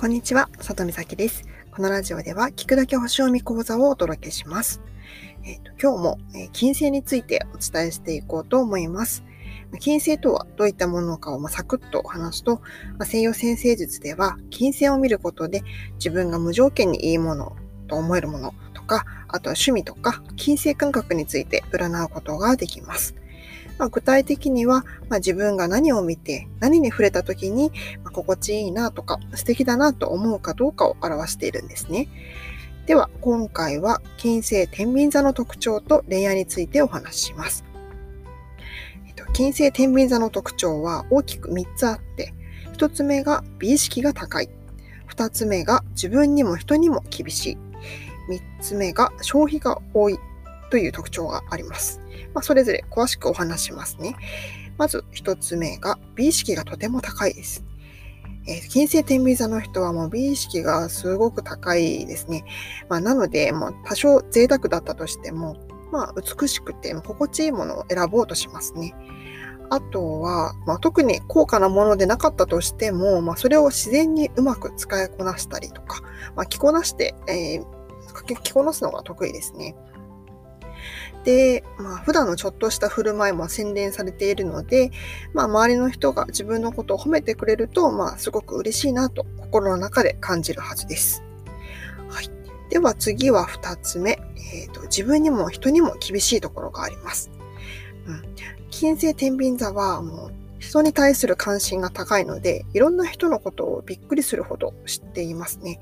こんにちは、里美咲です。このラジオでは聞くだけ星読み講座をお届けします。えーと、今日も、えー、金星についてお伝えしていこうと思います。金星とはどういったものかを、まあ、サクッと話すと、まあ、西洋先生術では金星を見ることで自分が無条件にいいものと思えるものとか、あとは趣味とか金星感覚について占うことができます。まあ、具体的には、まあ、自分が何を見て何に触れた時に、ま、心地いいなとか素敵だなと思うかどうかを表しているんですね。では今回は金星天秤座の特徴と恋愛についてお話しします。えっと、金星天秤座の特徴は大きく3つあって、1つ目が美意識が高い。2つ目が自分にも人にも厳しい。3つ目が消費が多いという特徴があります。まあ、それぞれ詳しくお話しますね。まず一つ目が美意識がとても高いです。えー、金星天秤座の人はもう美意識がすごく高いですね。まあ、なので、もう多少贅沢だったとしても、まあ、美しくて心地いいものを選ぼうとしますね。あとは、まあ、特に高価なものでなかったとしても、まあ、それを自然にうまく使いこなしたりとか、まあ、着こなして、えー、着こなすのが得意ですね。で、まあ、普段のちょっとした振る舞いも洗練されているので、まあ、周りの人が自分のことを褒めてくれると、まあ、すごく嬉しいなと心の中で感じるはずです。はい。では次は2つ目。えーと、自分にも人にも厳しいところがあります。うん。金星天秤座はもう人に対する関心が高いので、いろんな人のことをびっくりするほど知っていますね。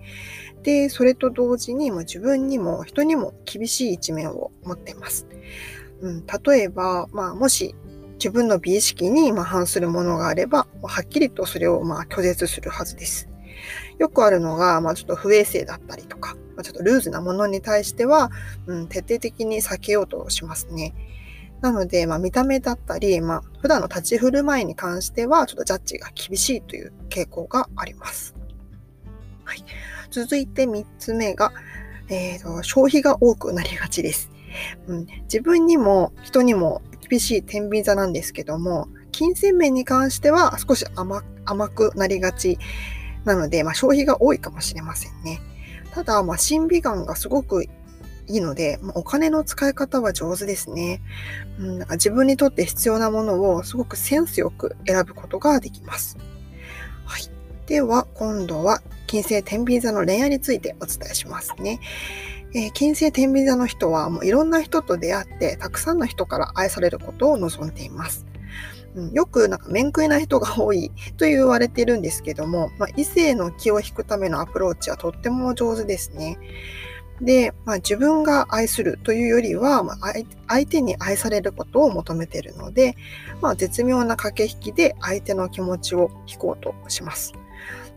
で、それと同時に、まあ自分にも人にも厳しい一面を持っています。うん、例えば、まあ、もし自分の美意識に反するものがあれば、はっきりとそれをまあ拒絶するはずです。よくあるのが、まあ、ちょっと不衛生だったりとか、まあ、ちょっとルーズなものに対しては、うん、徹底的に避けようとしますね。なので、まあ、見た目だったり、まあ、普段の立ち振る舞いに関しては、ちょっとジャッジが厳しいという傾向があります。はい、続いて3つ目が、えーと、消費が多くなりがちです、うん。自分にも人にも厳しい天秤座なんですけども、金銭面に関しては少し甘甘くなりがちなので、まあ、消費が多いかもしれませんね。ただ、まあ、審美眼がすごくいいので、お金の使い方は上手ですね。うん、なんか自分にとって必要なものをすごくセンスよく選ぶことができます。はい。では、今度は金星天秤座の恋愛についてお伝えしますね。えー、金星天秤座の人はもういろんな人と出会ってたくさんの人から愛されることを望んでいます。うん、よくなんか面食いな人が多いと言われているんですけども、まあ、異性の気を引くためのアプローチはとっても上手ですね。で、まあ、自分が愛するというよりは、まあ、相手に愛されることを求めているので、まあ、絶妙な駆け引きで相手の気持ちを引こうとします。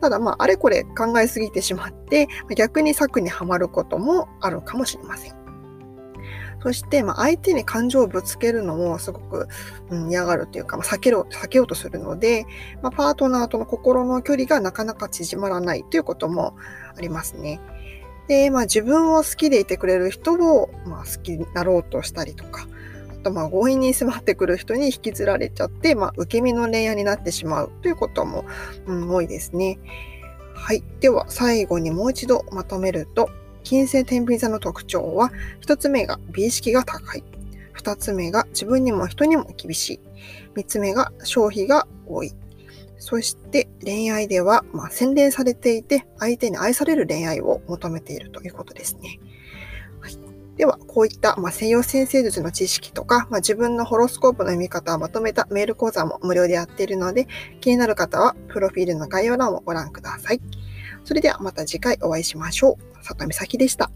ただ、まあ、あれこれ考えすぎてしまって、逆に策にはまることもあるかもしれません。そして、ま、相手に感情をぶつけるのもすごく、うん、嫌がるというか、ま、避けろ、避けようとするので、ま、パートナーとの心の距離がなかなか縮まらないということもありますね。で、まあ、自分を好きでいてくれる人を、まあ、好きになろうとしたりとか、あとまあ強引に迫ってくる人に引きずられちゃって、まあ、受け身の恋愛になってしまうということも、うん、多いですね。はい。では、最後にもう一度まとめると、金星天秤座の特徴は、一つ目が美意識が高い。二つ目が自分にも人にも厳しい。三つ目が消費が多い。そして恋愛では、まあ、洗練されていて、相手に愛される恋愛を求めているということですね。はい、では、こういった、まあ、西洋先生術の知識とか、まあ、自分のホロスコープの読み方をまとめたメール講座も無料でやっているので、気になる方は、プロフィールの概要欄をご覧ください。それではまた次回お会いしましょう。里見咲でした。